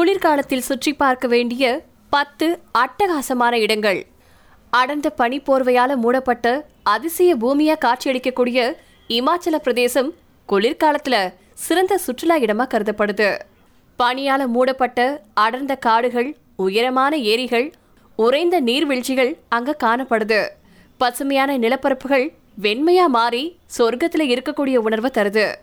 குளிர்காலத்தில் சுற்றி பார்க்க வேண்டிய பத்து அட்டகாசமான இடங்கள். அடர்ந்த பனிப்போர்வையால மூடப்பட்ட அதிசய பூமியா காட்சியளிக்கக்கூடிய இமாச்சல பிரதேசம் குளிர்காலத்துல சிறந்த சுற்றுலா இடமா கருதப்படுது. பனியால மூடப்பட்ட அடர்ந்த காடுகள் உயரமான ஏரிகள் உறைந்த நீர்வீழ்ச்சிகள் அங்க காணப்படுது. பசுமையான நிலப்பரப்புகள் வெண்மையா மாறி சொர்க்கத்துல இருக்கக்கூடிய உணர்வை தருது.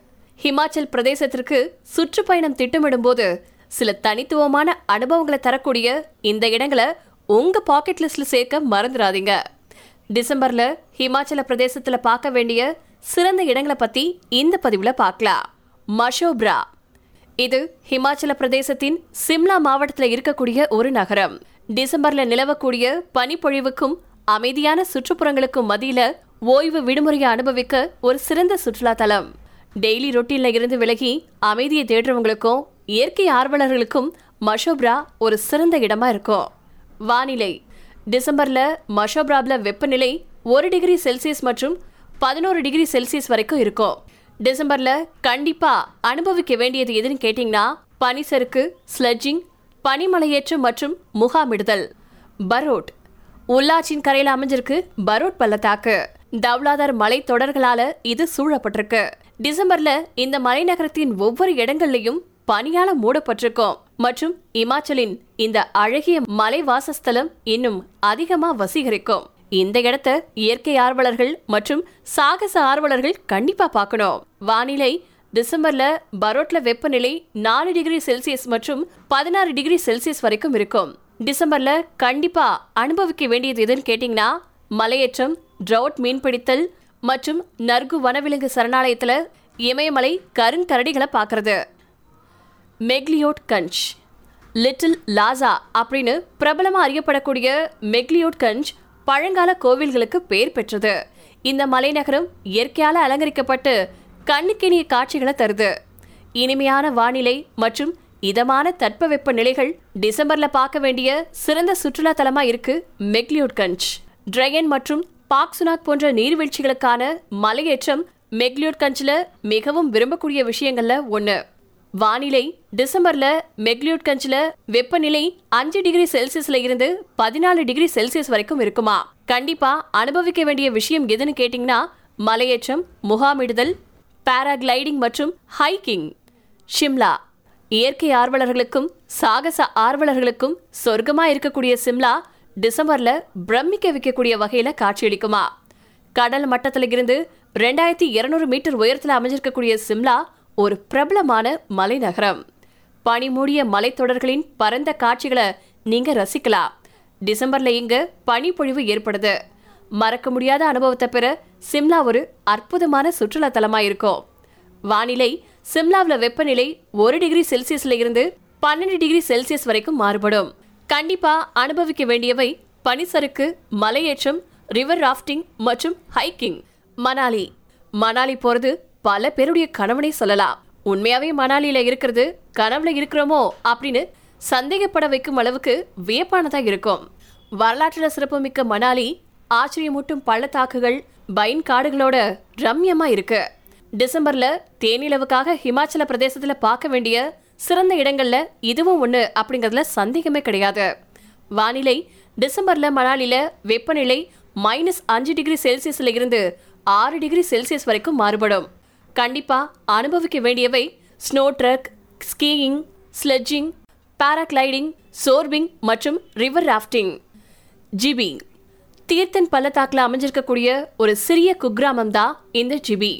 ஹிமாச்சல் பிரதேசத்திற்கு சுற்றுப்பயணம் திட்டமிடும்போது சில தனித்துவமான அனுபவங்களை தரக்கூடிய இந்த இடங்களை உங்கள் பாக்கெட் லிஸ்ட்டில் சேர்க்க மறந்துடாதீங்க. டிசம்பரில் ஹிமாச்சல பிரதேசத்தில் பார்க்க வேண்டிய சிறந்த இடங்களை பற்றி இந்த பதிவில் பார்க்கலாம். மஷோப்ரா. இது ஹிமாச்சல பிரதேசத்தின் சிம்லா மாவட்டத்தில் இருக்கக்கூடிய ஒரு நகரம். டிசம்பரில் நிலவக்கூடிய பனிப்பொழிவுக்கும் அமைதியான சுற்றுப்புறங்களுக்கும் மதியில் ஓய்வு விடுமுறையை அனுபவிக்க ஒரு சிறந்த சுற்றுலா தலம் டெய்லி ரொட்டீனில் இருந்து விலகி அமைதியை தேடுறவங்களுக்கும் இயற்கை ஆர்வலர்களுக்கும் மஷோப்ரா ஒரு சிறந்த இடமா இருக்கும். வானிலை. டிசம்பர்ல மஷோப்ராவில் வெப்பநிலை ஒரு டிகிரி செல்சியஸ் மற்றும் பதினோரு டிகிரி செல்சியஸ் வரைக்கும் இருக்கும். டிசம்பர்ல கண்டிப்பா அனுபவிக்க வேண்டியது எதுன்னு கேட்டிங்கன்னா பனிசறுக்கு ஸ்லெட்ஜிங் பனிமலையேற்றம் மற்றும் முகாமிடுதல். பரோட். உல்லாச்சின் கரையில் அமைஞ்சிருக்கு பரோட் பள்ளத்தாக்கு. தவ்லாதார் மலை தொடர்களால இது சூழப்பட்டிருக்கு. டிசம்பர்ல இந்த மலைநகரத்தின் ஒவ்வொரு இடங்கள்லையும் பனியால மூடப்பட்டிருக்கும். மற்றும் இமாச்சலின் இந்த அழகிய மலை வாசஸ்தலம் இன்னும் அதிகமா வசீகரிக்கும். இந்த இடத்த இயற்கை ஆர்வலர்கள் மற்றும் சாகச ஆர்வலர்கள் கண்டிப்பா பார்க்கணும். வானிலை டிசம்பர்ல பரோட்ல வெப்பநிலை நாலு டிகிரி செல்சியஸ் மற்றும் பதினாறு டிகிரி செல்சியஸ் வரைக்கும் இருக்கும். டிசம்பர்ல கண்டிப்பா அனுபவிக்க வேண்டியது எதுன்னு கேட்டீங்கன்னா மலையேற்றம் ட்ரவுட் மீன்பிடித்தல் மற்றும் நர்கு வனவிலங்கு சரணாலயத்துல இமயமலை கருங்கரடிகளை பார்க்கறது. மெக்லியோட் கஞ்ச். லிட்டில் லாசா அப்படின்னு பிரபலமாக அறியப்படக்கூடிய மெக்லியோட் கஞ்ச் பழங்கால கோவில்களுக்கு பெயர் பெற்றது. இந்த மலைநகரம் இயற்கையால் அலங்கரிக்கப்பட்டு கண்ணுக்கினிய காட்சிகளை தருது. இனிமையான வானிலை மற்றும் இதமான தட்பவெப்ப நிலைகள் டிசம்பர்ல பார்க்க வேண்டிய சிறந்த சுற்றுலா தலமா இருக்கு மெக்லியோட் கஞ்ச். டிரையன் மற்றும் பாக்சுனாக் போன்ற நீர்வீழ்ச்சிகளுக்கான மலையேற்றம் மெக்லியோட் கஞ்சில் மிகவும் விரும்பக்கூடிய விஷயங்கள்ல ஒன்று வானிலை டிசம்பர்ல மெக்லியோட் கஞ்சில் வெப்பநிலை அஞ்சு டிகிரி செல்சியஸ்ல இருந்து பதினாலு டிகிரி செல்சியஸ் வரைக்கும் இருக்குமா? கண்டிப்பா அனுபவிக்க வேண்டிய விஷயம் எதுன்னு கேட்டிங்கன்னா மலையேற்றம் முகாமிடுதல் பாராகிளைடிங் மற்றும் ஹைக்கிங். ஷிம்லா. இயற்கை ஆர்வலர்களுக்கும் சாகச ஆர்வலர்களுக்கும் சொர்க்கமா இருக்கக்கூடிய சிம்லா டிசம்பர்ல பிரமிக்க வைக்கக்கூடிய வகையில காட்சியளிக்குமா? கடல் மட்டத்தில் இருந்து ரெண்டாயிரத்தி இருநூறு மீட்டர் உயரத்தில் அமைஞ்சிருக்கக்கூடிய சிம்லா ஒரு பிரபலமான மலைநகரம். பனிமூடிய மலைத்தொடர்களின் பரந்த காட்சிகளை நீங்க ரசிக்கலாம். டிசம்பர்ல இங்க பனிப்பொழிவு ஏற்படுது. மறக்க முடியாத அனுபவத்தை பெற சிம்லா ஒரு அற்புதமான சுற்றுலா தலமா இருக்கும். வானிலை சிம்லாவில் வெப்பநிலை ஒரு டிகிரி செல்சியஸ்ல இருந்து பன்னெண்டு டிகிரி செல்சியஸ் வரைக்கும் மாறுபடும். கண்டிப்பா அனுபவிக்க வேண்டியவை பனிசறுக்கு மலையேற்றம் ரிவர் ராஃப்டிங் மற்றும் ஹைக்கிங். மணாலி. மணாலி போறது பல பேருடைய கனவுனே சொல்லலாம். உண்மையாவே மணாலியில இருக்கிறது கனவுல இருக்கிறோமோ அப்படின்னு சந்தேகப்பட வைக்கும் அளவுக்கு வியப்பானதா இருக்கும். வரலாற்றுல சிறப்புமிக்க மணாலி ஆச்சரியமூட்டும் பள்ளத்தாக்குகள் பைன் காடுகளோட ரம்யமா இருக்கு. டிசம்பர்ல தேனிலவுக்காக ஹிமாச்சல பிரதேசத்துல பார்க்க வேண்டிய சிறந்த இடங்கள்ல இதுவும் ஒண்ணு அப்படிங்கறதுல சந்தேகமே கிடையாது. வானிலை டிசம்பர்ல மணாலில வெப்பநிலை மைனஸ் அஞ்சு டிகிரி செல்சியஸ்ல இருந்து ஆறு டிகிரி செல்சியஸ் வரைக்கும் மாறுபடும். கண்டிப்பாக அனுபவிக்க வேண்டியவை snow trek skiing sledging paragliding zorbing மற்றும் ரிவர் ராஃப்டிங் ஜிபி தீர்த்தன் பள்ளத்தாக்கில் அமைஞ்சிருக்கக்கூடிய ஒரு சிறிய குக்கிராமம் தான் இந்த ஜிபி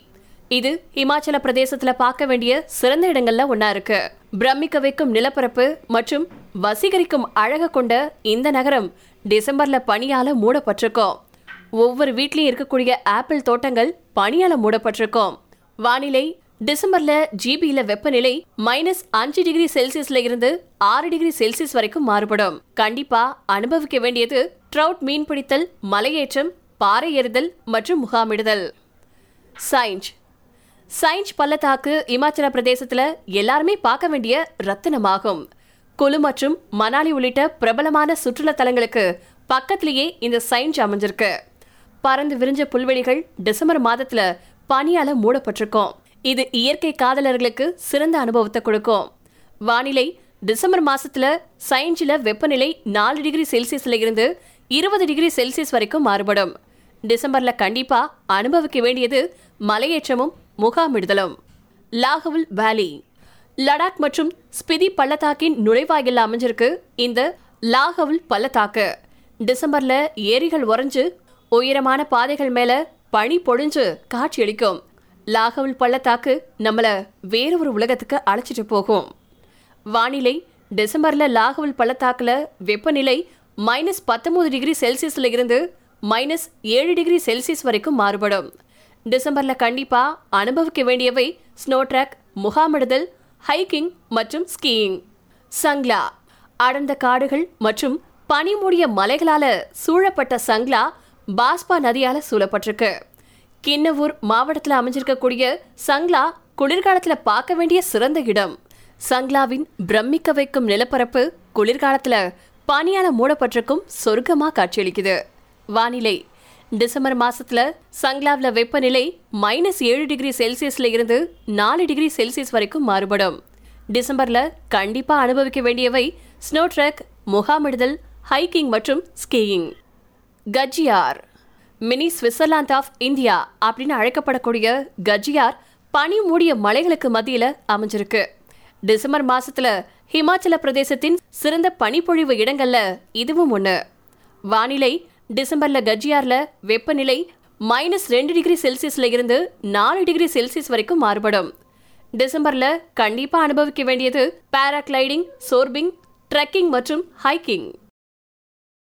இது இமாச்சல பிரதேசத்துல பார்க்க வேண்டிய சிறந்த இடங்கள்ல ஒன்றா இருக்கு. பிரமிக்க வைக்கும் நிலப்பரப்பு மற்றும் வசீகரிக்கும் அழக கொண்ட இந்த நகரம் டிசம்பர்ல பனியால மூடப்பட்டிருக்கும். ஒவ்வொரு வீட்லயும் இருக்கக்கூடிய ஆப்பிள் தோட்டங்கள் பனியால மூடப்பட்டிருக்கும். வானிலை டிசம்பர்ல ஜிபியில வெப்பநிலை மைனஸ் அஞ்சு டிகிரி செல்சியஸ்ல இருந்து ஆறு டிகிரி செல்சியஸ் வரைக்கும் மாறுபடும். கண்டிப்பா அனுபவிக்க வேண்டியது ட்ரவுட் மீன் பிடித்தல் மலையேற்றம் பாறை எறிதல் மற்றும் முகாமிடுதல். சயின்ஸ் சைன்ஸ் பள்ளத்தாக்கு இமாச்சல பிரதேசத்துல எல்லாருமே பார்க்க வேண்டிய ரத்தினமாகும். குழு மற்றும் மணாலி உள்ளிட்ட பிரபலமான சுற்றுலா தலங்களுக்கு பக்கத்திலேயே இந்த சைன்ஸ் அமைஞ்சிருக்கு. பறந்து விரிஞ்ச புல்வெளிகள் டிசம்பர் மாதத்துல பனியால மூடப்பட்டிருக்கும். இது இயற்கை காதலர்களுக்கு சிறந்த அனுபவத்தை கொடுக்கும். வானிலை டிசம்பர் மாசத்துல சயின்ஸில் வெப்பநிலை நாலு டிகிரி செல்சியஸ்ல இருந்து இருபது டிகிரி செல்சியஸ் வரைக்கும் மாறுபடும். டிசம்பர்ல கண்டிப்பா அனுபவிக்க வேண்டியது மலையேற்றமும் முகாமிடுதலும். லாகவுல் வேலி. லடாக் மற்றும் ஸ்பிதி பள்ளத்தாக்கின் நுழைவாயில் அமைஞ்சிருக்கு இந்த லாகவுல் பள்ளத்தாக்கு. டிசம்பர்ல ஏரிகள் உறைஞ்சு உயரமான பாதைகள் மேல பனி பொழிஞ்சு காட்சியளிக்கும் லாகவுல் பள்ளத்தாக்கு நம்மளை வேற ஒரு உலகத்துக்கு அழைச்சிட்டு போகும். வானிலை டிசம்பர்ல லாகவுல் பள்ளத்தாக்குல வெப்பநிலை மைனஸ் பத்தொன்பது டிகிரி செல்சியஸ்ல இருந்து மைனஸ் ஏழு டிகிரி செல்சியஸ் வரைக்கும் மாறுபடும். டிசம்பர்ல கண்டிப்பா அனுபவிக்க வேண்டியவை ஸ்னோ ட்ராக் முகாமிடுதல் ஹைக்கிங் மற்றும் ஸ்கீயிங். சங்லா அடர்ந்த காடுகள் மற்றும் பனி மூடிய மலைகளால சூழப்பட்ட சங்லா பாஸ்பா நதியால் சூழப்பட்டிருக்கு. கிண்ணவூர் மாவட்டத்தில் அமைஞ்சிருக்கக்கூடிய சங்லா குளிர்காலத்தில் பார்க்க வேண்டிய சிறந்த இடம். சங்லாவின் பிரமிக்க வைக்கும் நிலப்பரப்பு குளிர்காலத்தில் பனியால் மூடப்பட்டிருக்கும் சொர்க்கமாக காட்சியளிக்குது. வானிலை. டிசம்பர் மாசத்துல சங்லாவில் வெப்பநிலை மைனஸ் ஏழு டிகிரி செல்சியஸ்ல இருந்து நாலு டிகிரி செல்சியஸ் வரைக்கும் மாறுபடும். டிசம்பர்ல கண்டிப்பா அனுபவிக்க வேண்டியவை ஸ்னோ ட்ரக் முகாமிடுதல் ஹைக்கிங் மற்றும் skiing. Khajjiar. Mini Switzerland of India அப்படின்னு அழைக்கப்படக்கூடிய கஜியார் பனி மூடிய மலைகளுக்கு மத்தியில் அமைஞ்சிருக்கு. டிசம்பர் மாசத்துல ஹிமாச்சல பிரதேசத்தின் சிறந்த பனிப்பொழிவு இடங்கள்ல இதுவும் ஒண்ணு. வானிலை டிசம்பர்ல கஜியார்ல வெப்பநிலை மைனஸ் ரெண்டு டிகிரி செல்சியஸ்ல இருந்து நாலு டிகிரி செல்சியஸ் வரைக்கும் மாறுபடும். டிசம்பர்ல கண்டிப்பா அனுபவிக்க வேண்டியது பேராகிளைடிங் சோர்பிங் ட்ரெக்கிங் மற்றும் ஹைக்கிங்.